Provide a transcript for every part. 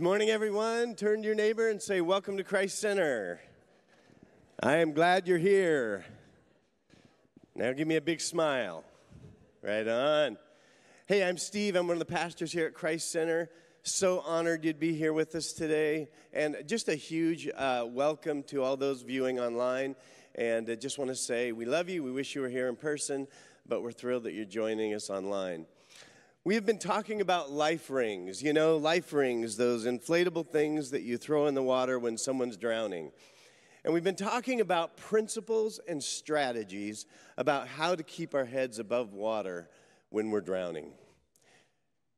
Good morning, everyone. Turn to your neighbor and say, Welcome to Christ Center. I am glad you're here. Now give me a big smile. Right on. Hey, I'm Steve. I'm one of the pastors here at Christ Center. So honored you'd be here with us today. And just a huge uh, welcome to all those viewing online. And I just want to say we love you. We wish you were here in person, but we're thrilled that you're joining us online. We have been talking about life rings. You know, life rings, those inflatable things that you throw in the water when someone's drowning. And we've been talking about principles and strategies about how to keep our heads above water when we're drowning.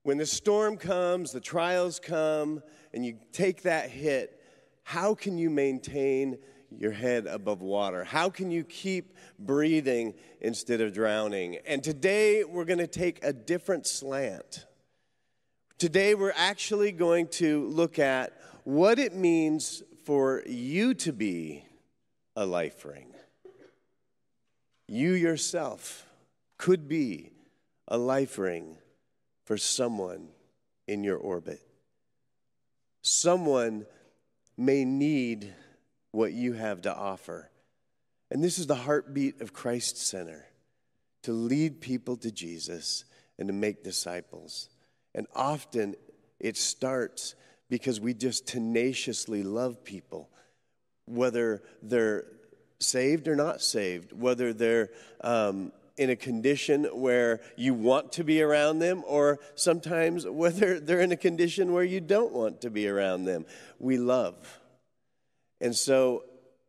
When the storm comes, the trials come, and you take that hit, how can you maintain your head above water? How can you keep breathing instead of drowning? And today we're going to take a different slant. Today we're actually going to look at what it means for you to be a life ring. You yourself could be a life ring for someone in your orbit. Someone may need what you have to offer. And this is the heartbeat of Christ Center to lead people to Jesus and to make disciples. And often it starts because we just tenaciously love people, whether they're saved or not saved, whether they're um, in a condition where you want to be around them, or sometimes whether they're in a condition where you don't want to be around them. We love. And so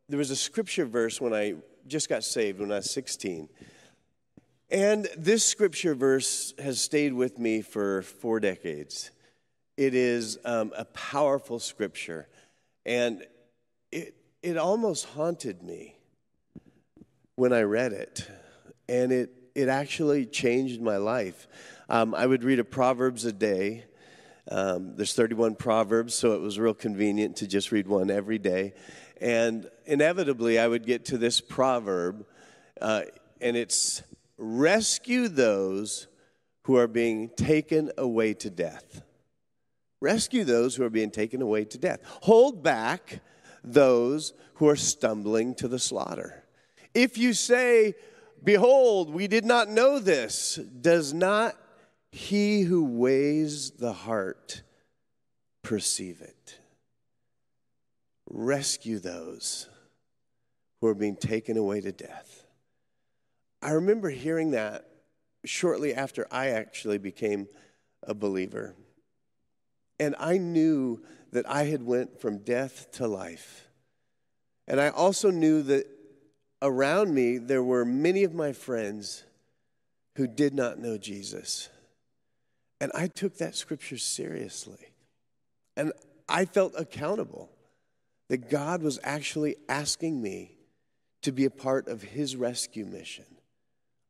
there was a scripture verse when I just got saved when I was 16. And this scripture verse has stayed with me for four decades. It is um, a powerful scripture, and it, it almost haunted me when I read it. And it, it actually changed my life. Um, I would read a Proverbs a day um, there's 31 Proverbs, so it was real convenient to just read one every day. And inevitably, I would get to this proverb, uh, and it's rescue those who are being taken away to death. Rescue those who are being taken away to death. Hold back those who are stumbling to the slaughter. If you say, Behold, we did not know this, does not he who weighs the heart perceive it. Rescue those who are being taken away to death. I remember hearing that shortly after I actually became a believer. And I knew that I had went from death to life. And I also knew that around me there were many of my friends who did not know Jesus. And I took that scripture seriously. And I felt accountable that God was actually asking me to be a part of his rescue mission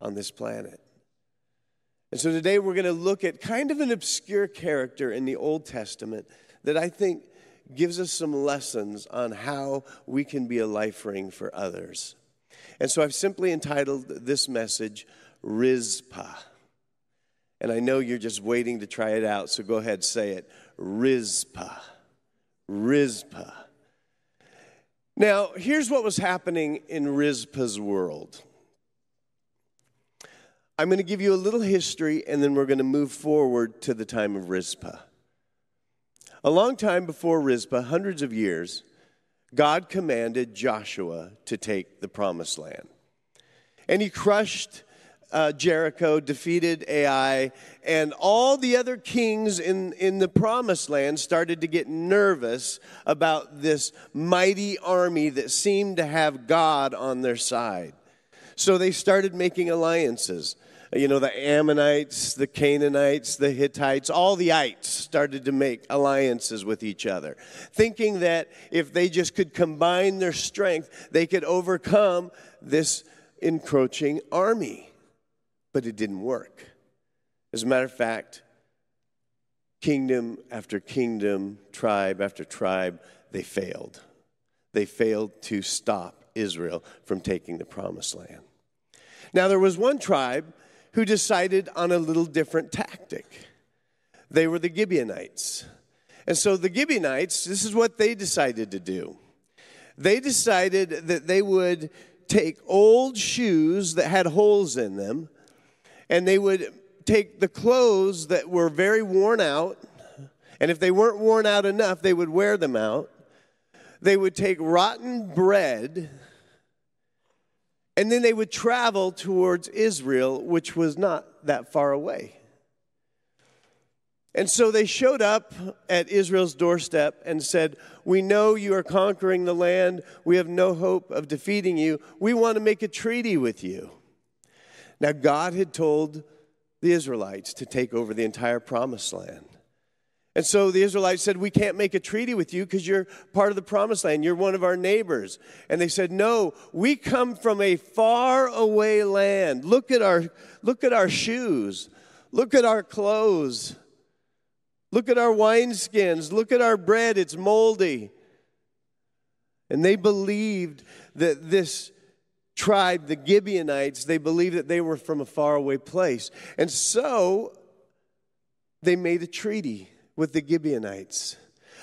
on this planet. And so today we're going to look at kind of an obscure character in the Old Testament that I think gives us some lessons on how we can be a life ring for others. And so I've simply entitled this message Rizpah. And I know you're just waiting to try it out, so go ahead, say it. Rizpah. Rizpah. Now, here's what was happening in Rizpah's world. I'm going to give you a little history, and then we're going to move forward to the time of Rizpah. A long time before Rizpah, hundreds of years, God commanded Joshua to take the promised land. And he crushed uh, Jericho, defeated Ai, and all the other kings in, in the promised land started to get nervous about this mighty army that seemed to have God on their side. So they started making alliances. You know, the Ammonites, the Canaanites, the Hittites, all the ites started to make alliances with each other, thinking that if they just could combine their strength, they could overcome this encroaching army but it didn't work. As a matter of fact, kingdom after kingdom, tribe after tribe, they failed. They failed to stop Israel from taking the promised land. Now, there was one tribe who decided on a little different tactic. They were the Gibeonites. And so the Gibeonites, this is what they decided to do. They decided that they would take old shoes that had holes in them, and they would take the clothes that were very worn out, and if they weren't worn out enough, they would wear them out. They would take rotten bread, and then they would travel towards Israel, which was not that far away. And so they showed up at Israel's doorstep and said, We know you are conquering the land. We have no hope of defeating you. We want to make a treaty with you. Now, God had told the Israelites to take over the entire promised land. And so the Israelites said, We can't make a treaty with you because you're part of the promised land. You're one of our neighbors. And they said, No, we come from a far away land. Look at our, look at our shoes. Look at our clothes. Look at our wineskins. Look at our bread. It's moldy. And they believed that this tribe, the Gibeonites, they believed that they were from a faraway place. And so they made a treaty with the Gibeonites,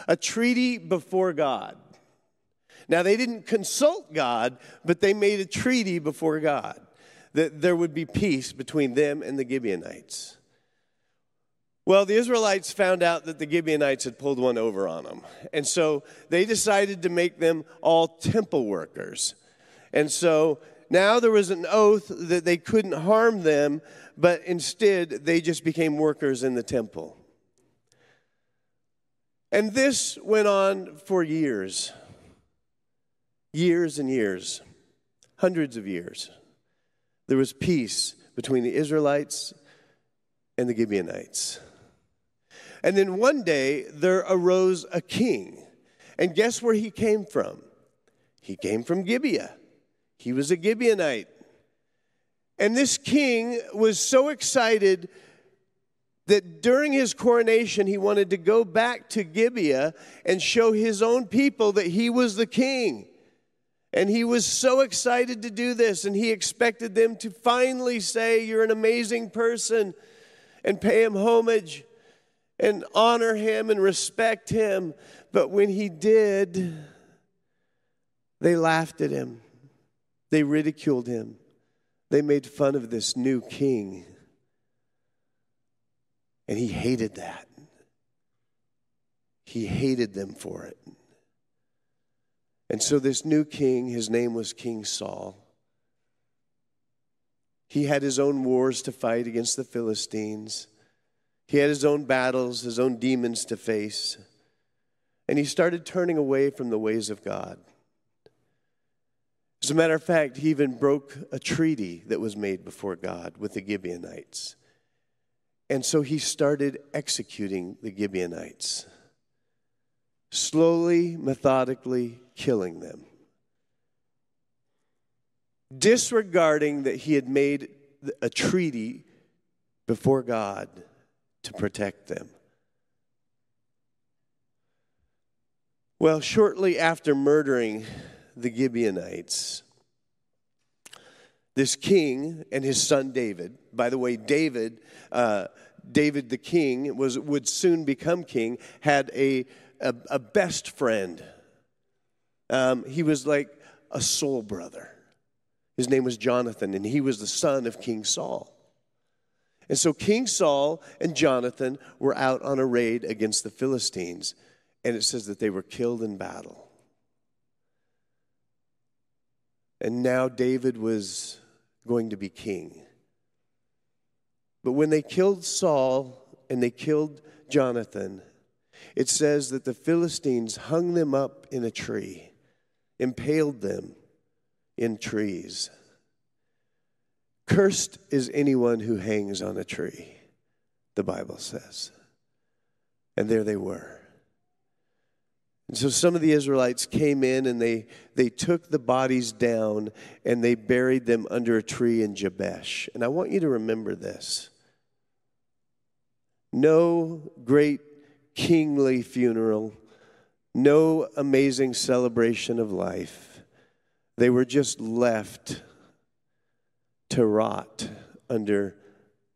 a treaty before God. Now, they didn't consult God, but they made a treaty before God that there would be peace between them and the Gibeonites. Well, the Israelites found out that the Gibeonites had pulled one over on them. And so they decided to make them all temple workers. And so now there was an oath that they couldn't harm them, but instead they just became workers in the temple. And this went on for years years and years, hundreds of years. There was peace between the Israelites and the Gibeonites. And then one day there arose a king. And guess where he came from? He came from Gibeah. He was a Gibeonite. And this king was so excited that during his coronation, he wanted to go back to Gibeah and show his own people that he was the king. And he was so excited to do this, and he expected them to finally say, You're an amazing person, and pay him homage and honor him and respect him. But when he did, they laughed at him, they ridiculed him, they made fun of this new king. And he hated that. He hated them for it. And so, this new king, his name was King Saul. He had his own wars to fight against the Philistines. He had his own battles, his own demons to face. And he started turning away from the ways of God. As a matter of fact, he even broke a treaty that was made before God with the Gibeonites. And so he started executing the Gibeonites, slowly, methodically killing them, disregarding that he had made a treaty before God to protect them. Well, shortly after murdering the Gibeonites, this king and his son David, by the way, David, uh, David the king, was, would soon become king, had a, a, a best friend. Um, he was like a soul brother. His name was Jonathan, and he was the son of King Saul. And so King Saul and Jonathan were out on a raid against the Philistines, and it says that they were killed in battle. And now David was going to be king. But when they killed Saul and they killed Jonathan, it says that the Philistines hung them up in a tree, impaled them in trees. Cursed is anyone who hangs on a tree, the Bible says. And there they were. And so some of the Israelites came in and they, they took the bodies down and they buried them under a tree in Jabesh. And I want you to remember this. No great kingly funeral, no amazing celebration of life. They were just left to rot under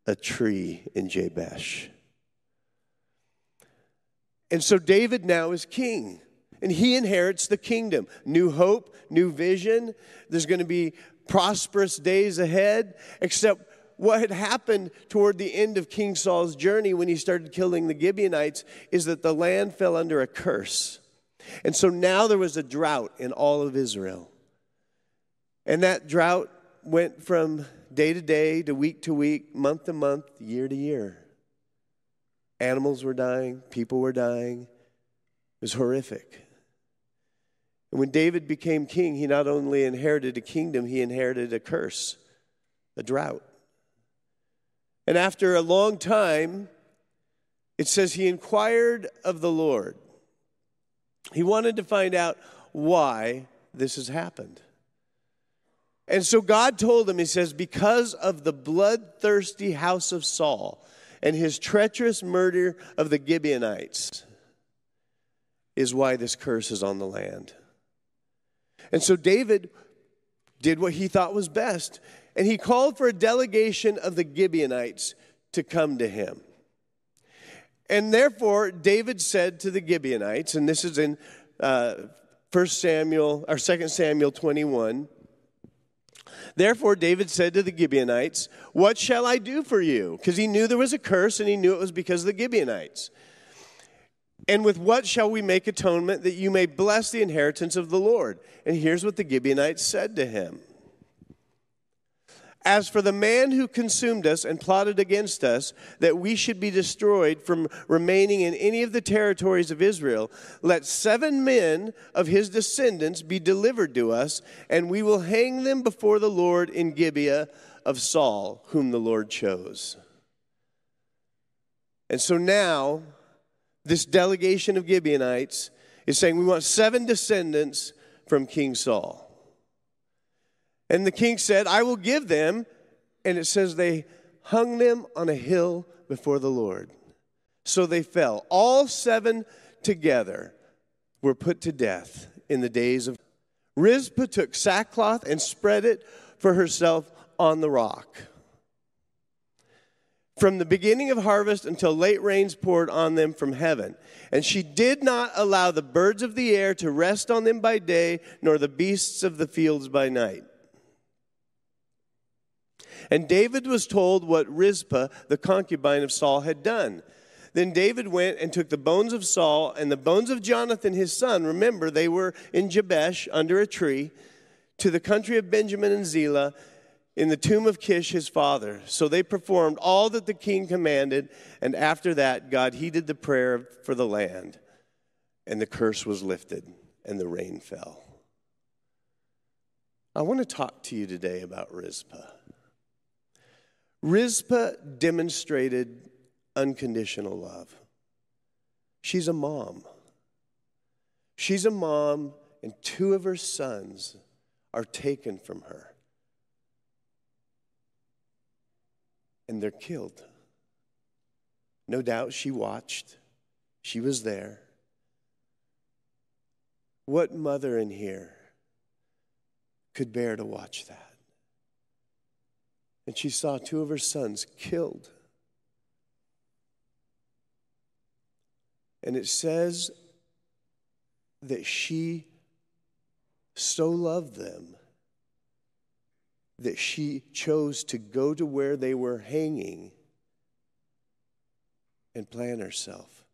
a tree in Jabesh. And so David now is king, and he inherits the kingdom. New hope, new vision. There's going to be prosperous days ahead, except what had happened toward the end of King Saul's journey when he started killing the Gibeonites is that the land fell under a curse. And so now there was a drought in all of Israel. And that drought went from day to day to week to week, month to month, year to year. Animals were dying, people were dying. It was horrific. And when David became king, he not only inherited a kingdom, he inherited a curse, a drought. And after a long time, it says he inquired of the Lord. He wanted to find out why this has happened. And so God told him, He says, because of the bloodthirsty house of Saul and his treacherous murder of the Gibeonites, is why this curse is on the land. And so David did what he thought was best, and he called for a delegation of the Gibeonites to come to him. And therefore, David said to the Gibeonites, and this is in uh, 1 Samuel or 2 Samuel 21. Therefore, David said to the Gibeonites, What shall I do for you? Because he knew there was a curse and he knew it was because of the Gibeonites. And with what shall we make atonement that you may bless the inheritance of the Lord? And here's what the Gibeonites said to him as for the man who consumed us and plotted against us, that we should be destroyed from remaining in any of the territories of Israel, let seven men of his descendants be delivered to us, and we will hang them before the Lord in Gibeah of Saul, whom the Lord chose. And so now, this delegation of Gibeonites is saying, We want seven descendants from King Saul. And the king said, I will give them. And it says they hung them on a hill before the Lord. So they fell. All seven together were put to death in the days of. Rizpah took sackcloth and spread it for herself on the rock. From the beginning of harvest until late rains poured on them from heaven. And she did not allow the birds of the air to rest on them by day, nor the beasts of the fields by night. And David was told what Rizpah, the concubine of Saul, had done. Then David went and took the bones of Saul and the bones of Jonathan his son. Remember, they were in Jabesh under a tree to the country of Benjamin and Zelah in the tomb of Kish his father. So they performed all that the king commanded. And after that, God heeded the prayer for the land. And the curse was lifted and the rain fell. I want to talk to you today about Rizpah. Rizpah demonstrated unconditional love. She's a mom. She's a mom, and two of her sons are taken from her. And they're killed. No doubt she watched, she was there. What mother in here could bear to watch that? and she saw two of her sons killed. And it says that she so loved them that she chose to go to where they were hanging and plan herself.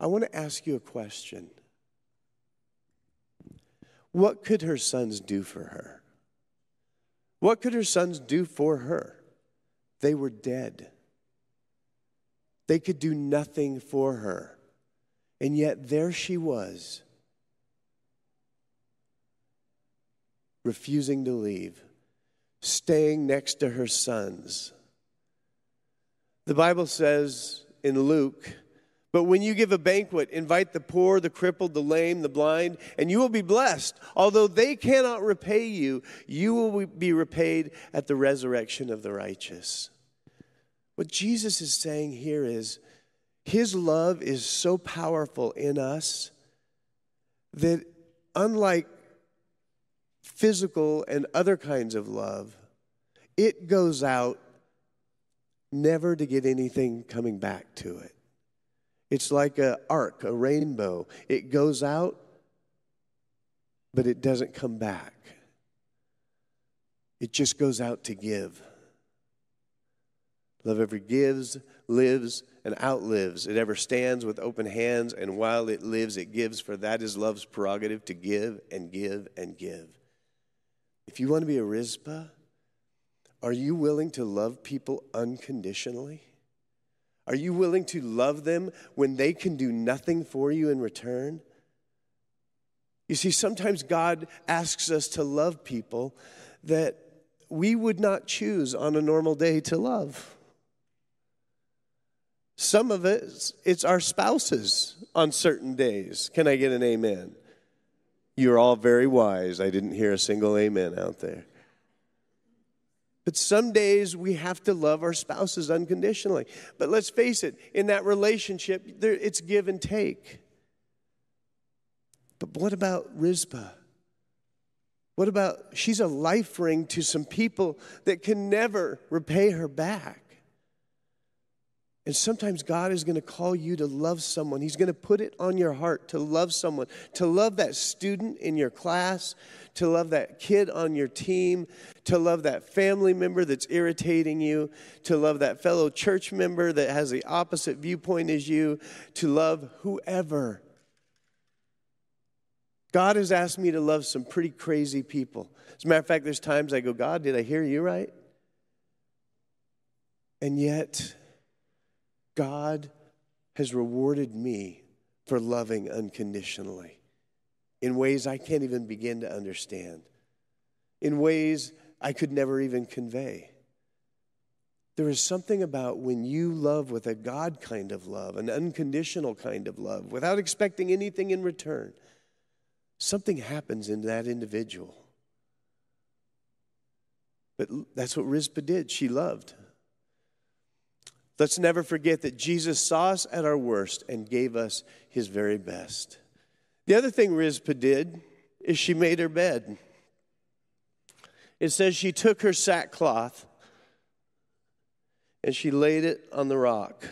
I want to ask you a question. What could her sons do for her? What could her sons do for her? They were dead. They could do nothing for her. And yet there she was, refusing to leave, staying next to her sons. The Bible says in Luke, but when you give a banquet, invite the poor, the crippled, the lame, the blind, and you will be blessed. Although they cannot repay you, you will be repaid at the resurrection of the righteous. What Jesus is saying here is his love is so powerful in us that, unlike physical and other kinds of love, it goes out never to get anything coming back to it. It's like an arc, a rainbow. It goes out, but it doesn't come back. It just goes out to give. Love ever gives, lives, and outlives. It ever stands with open hands, and while it lives, it gives, for that is love's prerogative to give and give and give. If you want to be a Rizpah, are you willing to love people unconditionally? Are you willing to love them when they can do nothing for you in return? You see, sometimes God asks us to love people that we would not choose on a normal day to love. Some of it, it's our spouses on certain days. Can I get an amen? You're all very wise. I didn't hear a single amen out there. But some days we have to love our spouses unconditionally. But let's face it, in that relationship, it's give and take. But what about Rizpah? What about she's a life ring to some people that can never repay her back? And sometimes God is going to call you to love someone. He's going to put it on your heart to love someone, to love that student in your class, to love that kid on your team, to love that family member that's irritating you, to love that fellow church member that has the opposite viewpoint as you, to love whoever. God has asked me to love some pretty crazy people. As a matter of fact, there's times I go, God, did I hear you right? And yet, God has rewarded me for loving unconditionally in ways I can't even begin to understand, in ways I could never even convey. There is something about when you love with a God kind of love, an unconditional kind of love, without expecting anything in return, something happens in that individual. But that's what Rizpah did. She loved. Let's never forget that Jesus saw us at our worst and gave us his very best. The other thing Rizpah did is she made her bed. It says she took her sackcloth and she laid it on the rock.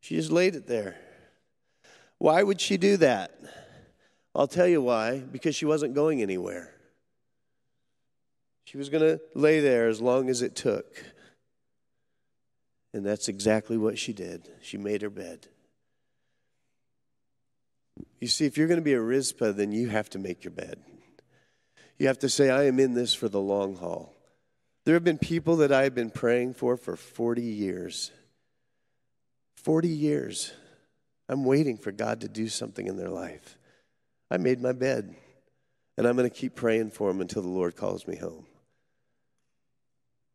She just laid it there. Why would she do that? I'll tell you why because she wasn't going anywhere. She was going to lay there as long as it took. And that's exactly what she did. She made her bed. You see, if you're going to be a Rizpah, then you have to make your bed. You have to say, I am in this for the long haul. There have been people that I have been praying for for 40 years. 40 years. I'm waiting for God to do something in their life. I made my bed, and I'm going to keep praying for them until the Lord calls me home.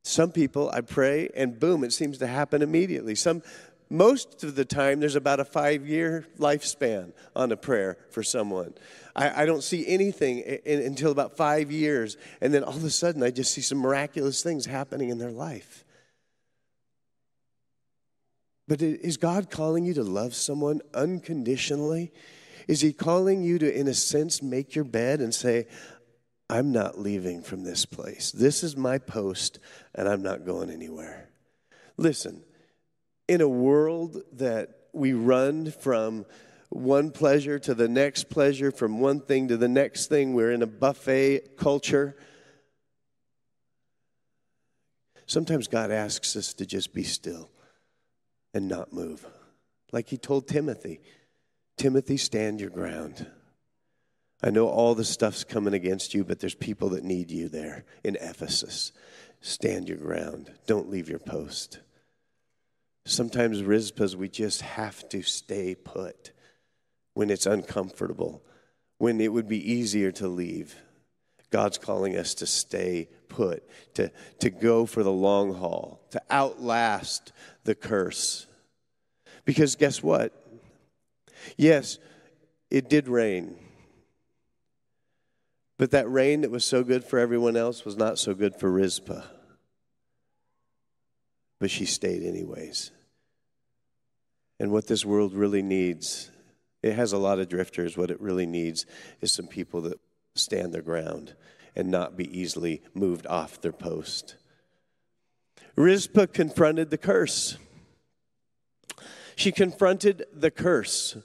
Some people, I pray, and boom, it seems to happen immediately. Some, most of the time, there's about a five year lifespan on a prayer for someone. I, I don't see anything in, until about five years, and then all of a sudden, I just see some miraculous things happening in their life. But is God calling you to love someone unconditionally? Is He calling you to, in a sense, make your bed and say, I'm not leaving from this place. This is my post, and I'm not going anywhere. Listen, in a world that we run from one pleasure to the next pleasure, from one thing to the next thing, we're in a buffet culture. Sometimes God asks us to just be still and not move. Like he told Timothy Timothy, stand your ground. I know all the stuff's coming against you, but there's people that need you there in Ephesus. Stand your ground. Don't leave your post. Sometimes, Rizpahs, we just have to stay put when it's uncomfortable, when it would be easier to leave. God's calling us to stay put, to, to go for the long haul, to outlast the curse. Because guess what? Yes, it did rain. But that rain that was so good for everyone else was not so good for Rizpah. But she stayed anyways. And what this world really needs, it has a lot of drifters. What it really needs is some people that stand their ground and not be easily moved off their post. Rizpah confronted the curse. She confronted the curse.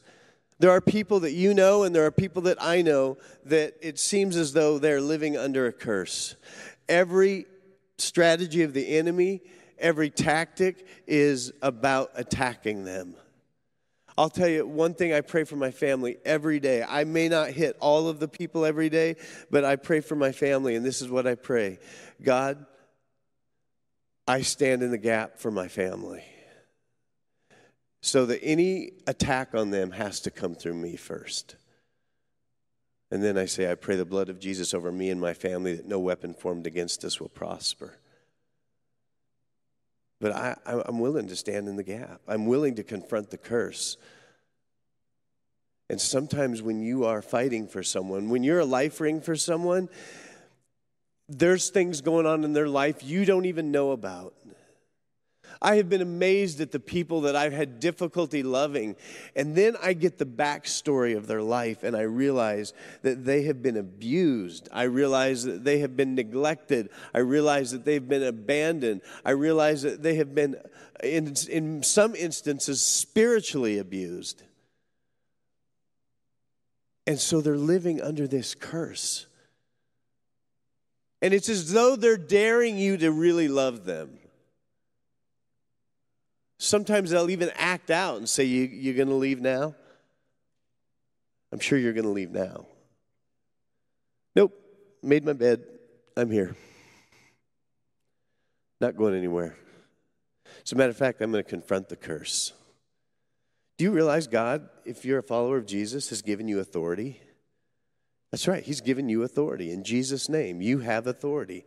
There are people that you know, and there are people that I know that it seems as though they're living under a curse. Every strategy of the enemy, every tactic is about attacking them. I'll tell you one thing I pray for my family every day. I may not hit all of the people every day, but I pray for my family, and this is what I pray God, I stand in the gap for my family so that any attack on them has to come through me first. And then I say, I pray the blood of Jesus over me and my family that no weapon formed against us will prosper. But I, I'm willing to stand in the gap. I'm willing to confront the curse. And sometimes when you are fighting for someone, when you're a life ring for someone, there's things going on in their life you don't even know about. I have been amazed at the people that I've had difficulty loving. And then I get the backstory of their life and I realize that they have been abused. I realize that they have been neglected. I realize that they've been abandoned. I realize that they have been, in, in some instances, spiritually abused. And so they're living under this curse. And it's as though they're daring you to really love them. Sometimes they'll even act out and say, you, You're going to leave now? I'm sure you're going to leave now. Nope, made my bed. I'm here. Not going anywhere. As a matter of fact, I'm going to confront the curse. Do you realize God, if you're a follower of Jesus, has given you authority? That's right, He's given you authority. In Jesus' name, you have authority.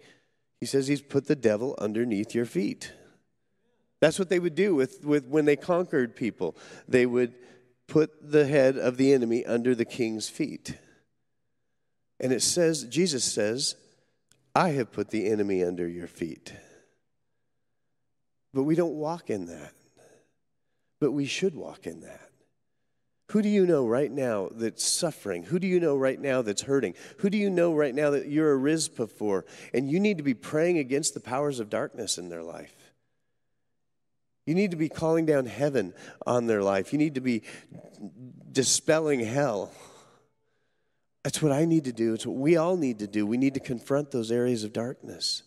He says He's put the devil underneath your feet. That's what they would do with, with when they conquered people. They would put the head of the enemy under the king's feet. And it says, Jesus says, I have put the enemy under your feet. But we don't walk in that. But we should walk in that. Who do you know right now that's suffering? Who do you know right now that's hurting? Who do you know right now that you're a Rizpah for? And you need to be praying against the powers of darkness in their life. You need to be calling down heaven on their life. You need to be dispelling hell. That's what I need to do. It's what we all need to do. We need to confront those areas of darkness.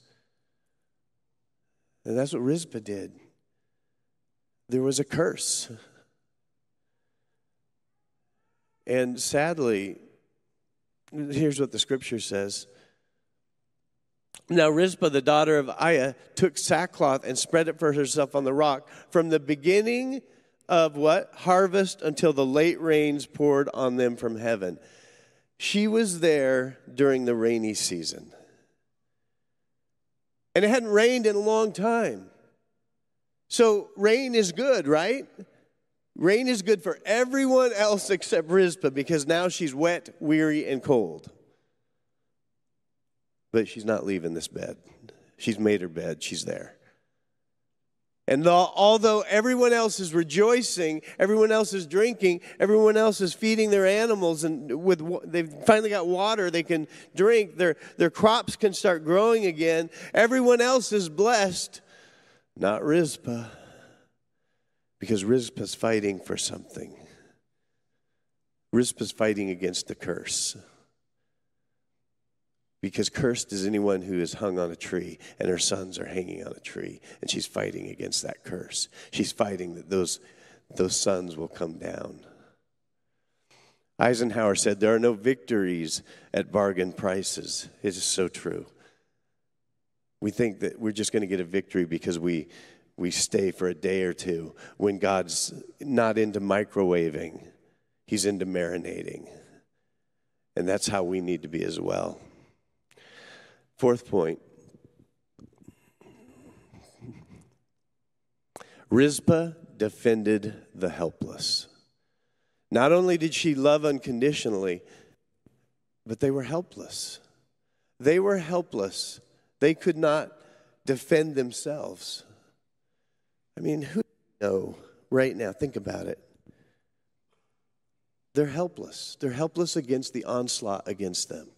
And that's what Rizpah did. There was a curse. And sadly, here's what the scripture says now Rizpah, the daughter of Aiah, took sackcloth and spread it for herself on the rock from the beginning of what? Harvest until the late rains poured on them from heaven. She was there during the rainy season. And it hadn't rained in a long time. So rain is good, right? Rain is good for everyone else except Rizpah because now she's wet, weary, and cold but she's not leaving this bed. She's made her bed, she's there. And although everyone else is rejoicing, everyone else is drinking, everyone else is feeding their animals, and with they've finally got water they can drink, their, their crops can start growing again, everyone else is blessed, not Rizpah, because Rizpah's fighting for something. Rizpah's fighting against the curse. Because cursed is anyone who is hung on a tree and her sons are hanging on a tree, and she's fighting against that curse. She's fighting that those, those sons will come down. Eisenhower said, There are no victories at bargain prices. It is so true. We think that we're just going to get a victory because we, we stay for a day or two when God's not into microwaving, He's into marinating. And that's how we need to be as well. Fourth point Rizpah defended the helpless. Not only did she love unconditionally, but they were helpless. They were helpless. They could not defend themselves. I mean, who know right now? Think about it. They're helpless. They're helpless against the onslaught against them.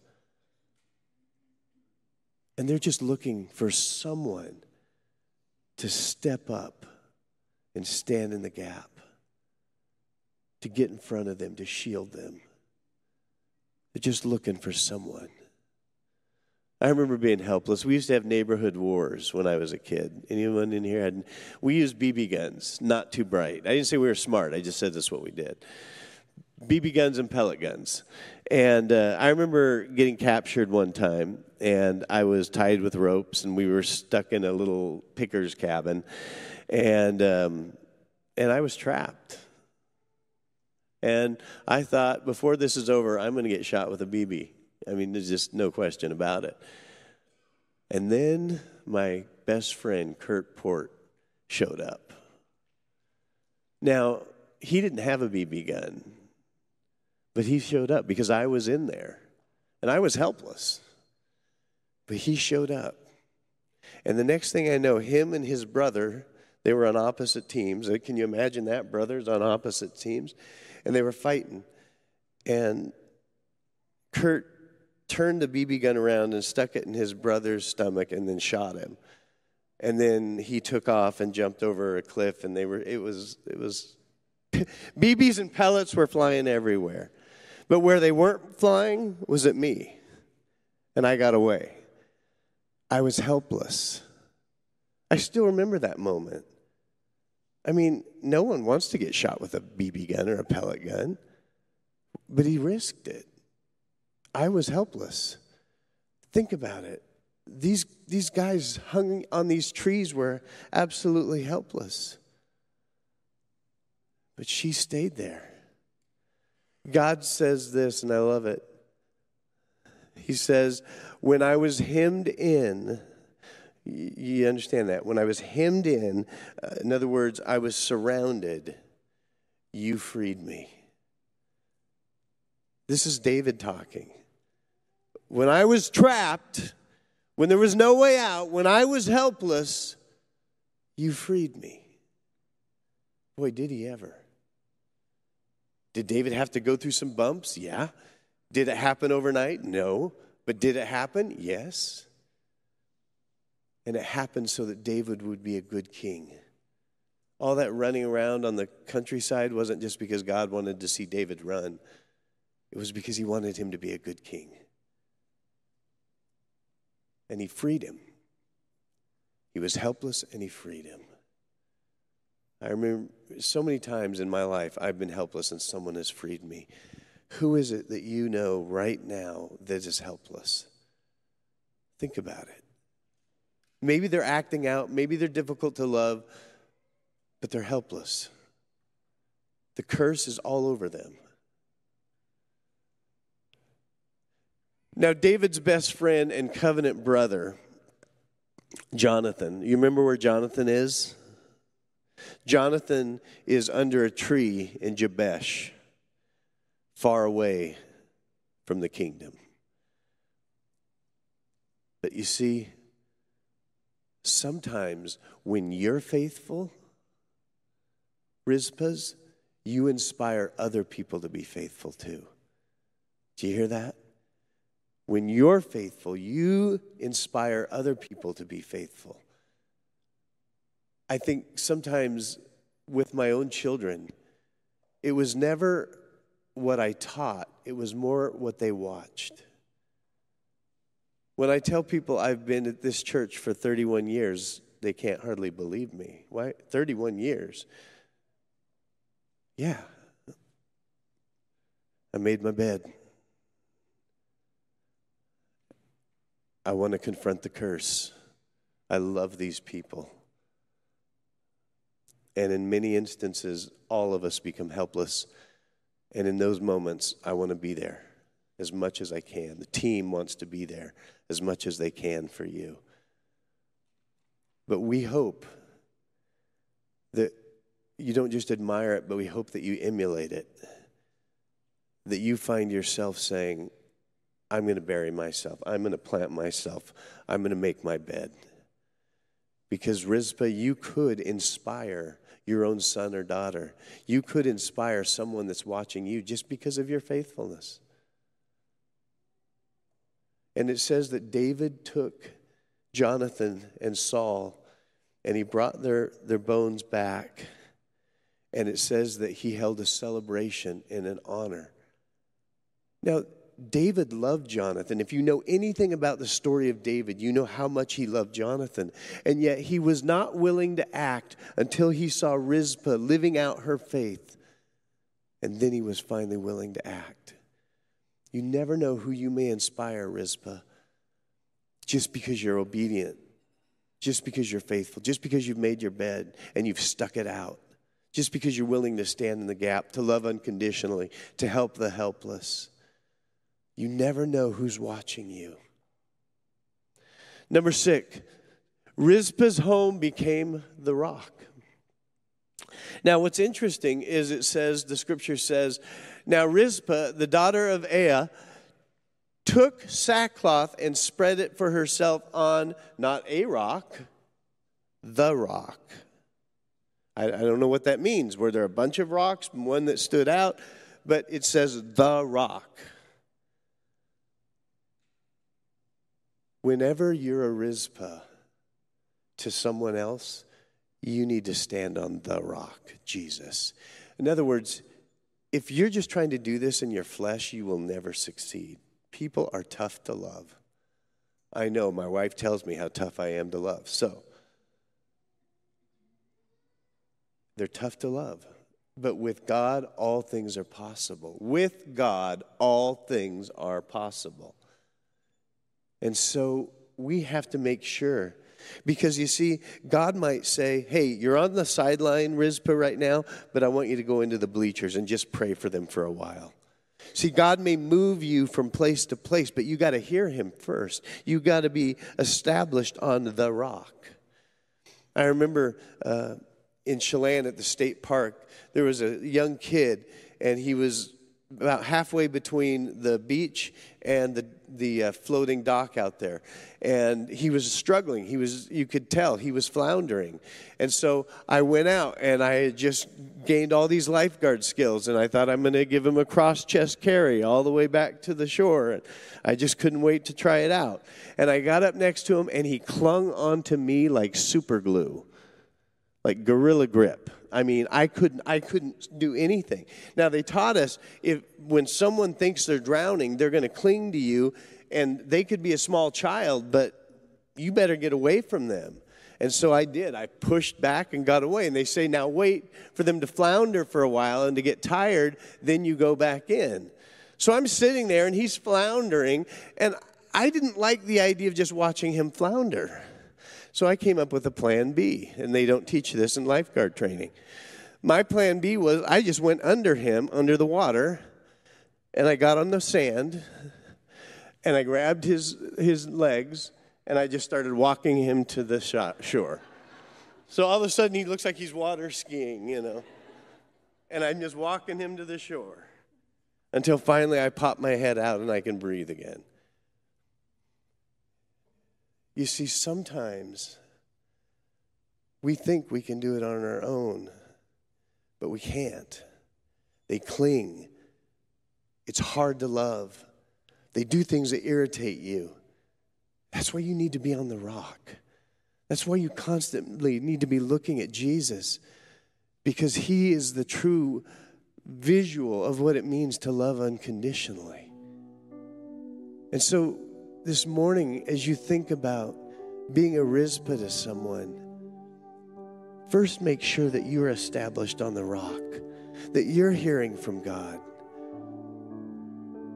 And they're just looking for someone to step up and stand in the gap. to get in front of them, to shield them. They're just looking for someone. I remember being helpless. We used to have neighborhood wars when I was a kid. Anyone in here had? We used BB guns, not too bright. I didn't say we were smart. I just said that's what we did. BB guns and pellet guns. And uh, I remember getting captured one time, and I was tied with ropes, and we were stuck in a little picker's cabin, and um, and I was trapped. And I thought, before this is over, I'm going to get shot with a BB. I mean, there's just no question about it. And then my best friend, Kurt Port, showed up. Now, he didn't have a BB gun, but he showed up because I was in there and I was helpless. But he showed up. And the next thing I know, him and his brother, they were on opposite teams. Uh, can you imagine that? Brothers on opposite teams. And they were fighting. And Kurt turned the BB gun around and stuck it in his brother's stomach and then shot him. And then he took off and jumped over a cliff and they were it was it was BBs and pellets were flying everywhere. But where they weren't flying was at me. And I got away. I was helpless. I still remember that moment. I mean, no one wants to get shot with a BB gun or a pellet gun, but he risked it. I was helpless. Think about it. These, these guys hung on these trees were absolutely helpless. But she stayed there. God says this, and I love it. He says, When I was hemmed in, you understand that? When I was hemmed in, uh, in other words, I was surrounded, you freed me. This is David talking. When I was trapped, when there was no way out, when I was helpless, you freed me. Boy, did he ever. Did David have to go through some bumps? Yeah. Did it happen overnight? No. But did it happen? Yes. And it happened so that David would be a good king. All that running around on the countryside wasn't just because God wanted to see David run, it was because he wanted him to be a good king and he freed him. He was helpless and he freed him. I remember so many times in my life I've been helpless and someone has freed me. Who is it that you know right now that is helpless? Think about it. Maybe they're acting out, maybe they're difficult to love, but they're helpless. The curse is all over them. Now, David's best friend and covenant brother, Jonathan, you remember where Jonathan is? Jonathan is under a tree in Jabesh, far away from the kingdom. But you see, sometimes when you're faithful, Rizpahs, you inspire other people to be faithful too. Do you hear that? When you're faithful, you inspire other people to be faithful. I think sometimes with my own children, it was never what I taught, it was more what they watched. When I tell people I've been at this church for 31 years, they can't hardly believe me. Why? 31 years. Yeah. I made my bed. I want to confront the curse. I love these people. And in many instances, all of us become helpless. And in those moments, I want to be there as much as I can. The team wants to be there as much as they can for you. But we hope that you don't just admire it, but we hope that you emulate it. That you find yourself saying, I'm going to bury myself. I'm going to plant myself. I'm going to make my bed. Because, Rizpah, you could inspire your own son or daughter. You could inspire someone that's watching you just because of your faithfulness. And it says that David took Jonathan and Saul and he brought their, their bones back. And it says that he held a celebration and an honor. Now, David loved Jonathan. If you know anything about the story of David, you know how much he loved Jonathan. And yet he was not willing to act until he saw Rizpah living out her faith. And then he was finally willing to act. You never know who you may inspire, Rizpah, just because you're obedient, just because you're faithful, just because you've made your bed and you've stuck it out, just because you're willing to stand in the gap, to love unconditionally, to help the helpless. You never know who's watching you. Number six, Rizpah's home became the rock. Now, what's interesting is it says, the scripture says, Now Rizpah, the daughter of Aiah, took sackcloth and spread it for herself on not a rock, the rock. I, I don't know what that means. Were there a bunch of rocks, one that stood out? But it says the rock. Whenever you're a Rizpah to someone else, you need to stand on the rock, Jesus. In other words, if you're just trying to do this in your flesh, you will never succeed. People are tough to love. I know my wife tells me how tough I am to love. So, they're tough to love. But with God, all things are possible. With God, all things are possible. And so we have to make sure. Because you see, God might say, hey, you're on the sideline, Rizpah, right now, but I want you to go into the bleachers and just pray for them for a while. See, God may move you from place to place, but you got to hear Him first. You got to be established on the rock. I remember uh, in Chelan at the state park, there was a young kid, and he was about halfway between the beach and the the uh, floating dock out there. And he was struggling. He was you could tell he was floundering. And so i went out and i had just gained all these lifeguard skills and i thought i'm going to give him a cross chest carry all the way back to the shore and i just couldn't wait to try it out. And i got up next to him and he clung onto me like super glue like gorilla grip I mean, I couldn't, I couldn't do anything. Now, they taught us if when someone thinks they're drowning, they're going to cling to you, and they could be a small child, but you better get away from them. And so I did. I pushed back and got away. And they say, now wait for them to flounder for a while and to get tired, then you go back in. So I'm sitting there and he's floundering, and I didn't like the idea of just watching him flounder. So I came up with a plan B, and they don't teach this in lifeguard training. My plan B was I just went under him, under the water, and I got on the sand, and I grabbed his, his legs, and I just started walking him to the shore. So all of a sudden, he looks like he's water skiing, you know. And I'm just walking him to the shore until finally I pop my head out and I can breathe again. You see, sometimes we think we can do it on our own, but we can't. They cling. It's hard to love. They do things that irritate you. That's why you need to be on the rock. That's why you constantly need to be looking at Jesus because he is the true visual of what it means to love unconditionally. And so this morning, as you think about being a Rizpah to someone, first make sure that you're established on the rock, that you're hearing from God.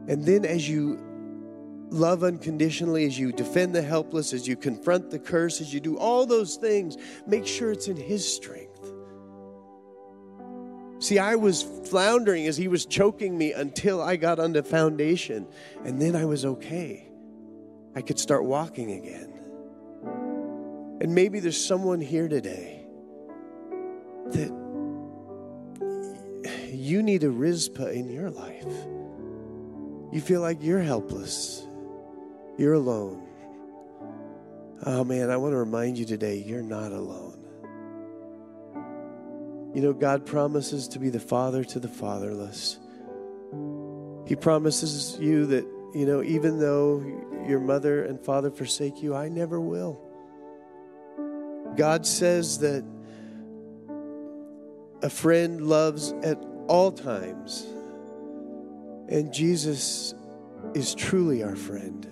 And then, as you love unconditionally, as you defend the helpless, as you confront the curse, as you do all those things, make sure it's in His strength. See, I was floundering as He was choking me until I got on the foundation, and then I was okay. I could start walking again. And maybe there's someone here today that you need a Rizpah in your life. You feel like you're helpless, you're alone. Oh man, I want to remind you today you're not alone. You know, God promises to be the father to the fatherless. He promises you that, you know, even though your mother and father forsake you, I never will. God says that a friend loves at all times. And Jesus is truly our friend.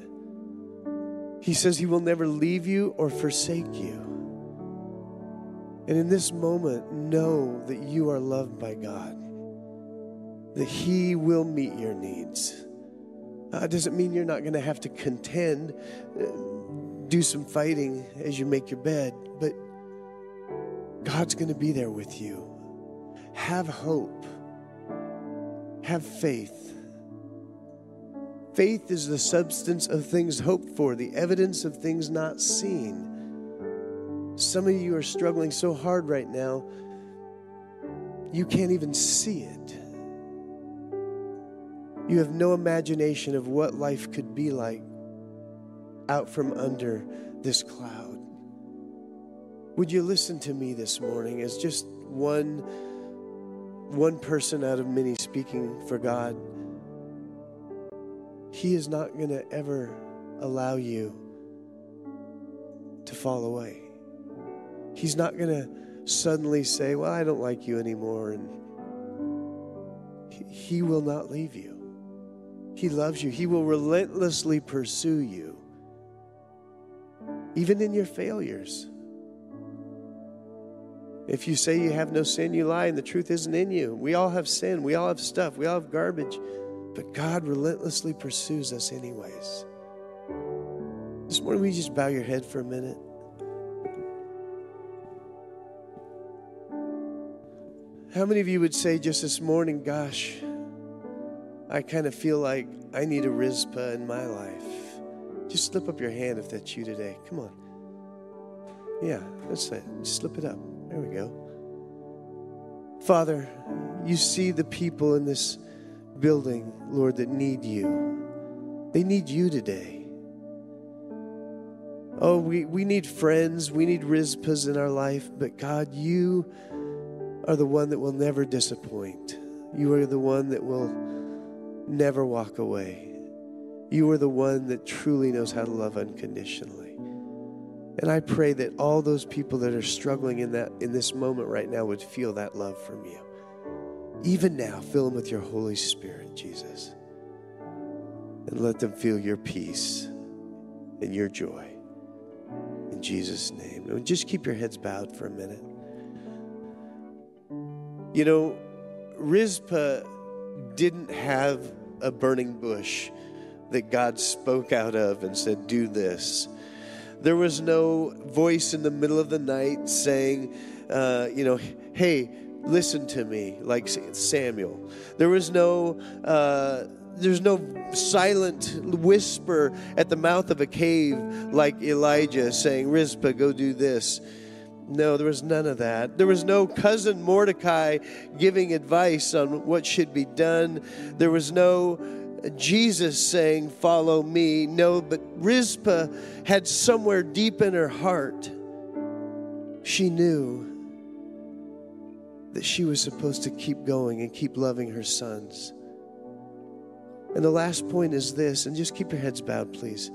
He says he will never leave you or forsake you. And in this moment, know that you are loved by God, that He will meet your needs. Uh, doesn't mean you're not going to have to contend, uh, do some fighting as you make your bed, but God's going to be there with you. Have hope, have faith. Faith is the substance of things hoped for, the evidence of things not seen. Some of you are struggling so hard right now, you can't even see it. You have no imagination of what life could be like out from under this cloud. Would you listen to me this morning as just one one person out of many speaking for God? He is not going to ever allow you to fall away. He's not going to suddenly say, Well, I don't like you anymore. And he will not leave you. He loves you. He will relentlessly pursue you, even in your failures. If you say you have no sin, you lie, and the truth isn't in you. We all have sin. We all have stuff. We all have garbage. But God relentlessly pursues us, anyways. This morning, you just bow your head for a minute? How many of you would say just this morning, gosh, I kind of feel like I need a Rizpah in my life? Just slip up your hand if that's you today. Come on. Yeah, that's it. Just slip it up. There we go. Father, you see the people in this building, Lord, that need you. They need you today. Oh, we, we need friends, we need Rizpahs in our life, but God, you are the one that will never disappoint. You are the one that will never walk away. You are the one that truly knows how to love unconditionally. And I pray that all those people that are struggling in that in this moment right now would feel that love from you. Even now, fill them with your Holy Spirit, Jesus. And let them feel your peace and your joy. In Jesus' name. And just keep your heads bowed for a minute. You know, Rizpah didn't have a burning bush that God spoke out of and said, Do this. There was no voice in the middle of the night saying, uh, you know, hey, listen to me, like Samuel. There was no. Uh, there's no silent whisper at the mouth of a cave like Elijah saying, Rizpah, go do this. No, there was none of that. There was no cousin Mordecai giving advice on what should be done. There was no Jesus saying, Follow me. No, but Rizpah had somewhere deep in her heart, she knew that she was supposed to keep going and keep loving her sons. And the last point is this, and just keep your heads bowed, please.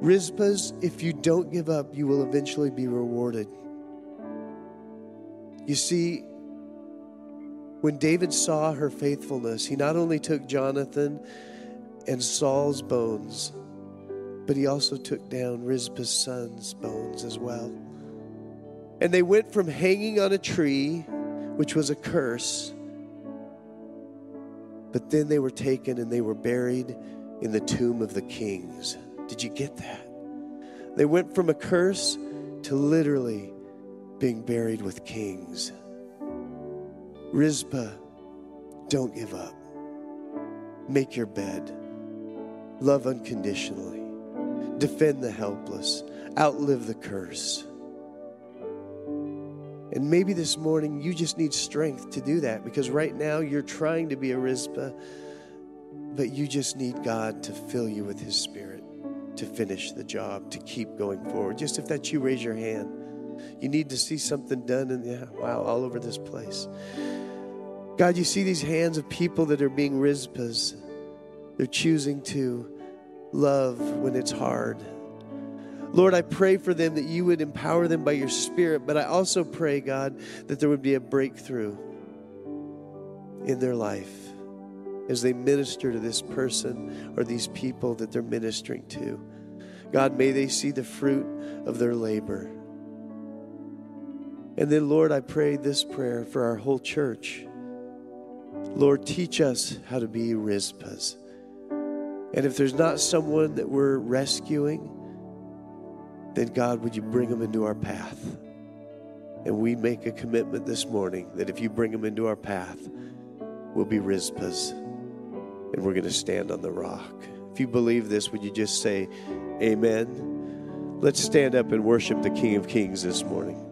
Rizpahs, if you don't give up, you will eventually be rewarded. You see, when David saw her faithfulness, he not only took Jonathan and Saul's bones, but he also took down Rizpah's son's bones as well. And they went from hanging on a tree, which was a curse, but then they were taken and they were buried in the tomb of the kings. Did you get that? They went from a curse to literally being buried with kings. Rizpah, don't give up. Make your bed. Love unconditionally. Defend the helpless. Outlive the curse. And maybe this morning you just need strength to do that because right now you're trying to be a Rizpah, but you just need God to fill you with His Spirit to finish the job, to keep going forward. Just if that's you, raise your hand. You need to see something done, and yeah, wow, all over this place. God, you see these hands of people that are being Rizpahs. They're choosing to love when it's hard. Lord, I pray for them that you would empower them by your Spirit, but I also pray, God, that there would be a breakthrough in their life as they minister to this person or these people that they're ministering to. God, may they see the fruit of their labor. And then, Lord, I pray this prayer for our whole church. Lord, teach us how to be Rizpahs. And if there's not someone that we're rescuing, then God, would you bring them into our path? And we make a commitment this morning that if you bring them into our path, we'll be Rizpahs and we're going to stand on the rock. If you believe this, would you just say, Amen? Let's stand up and worship the King of Kings this morning.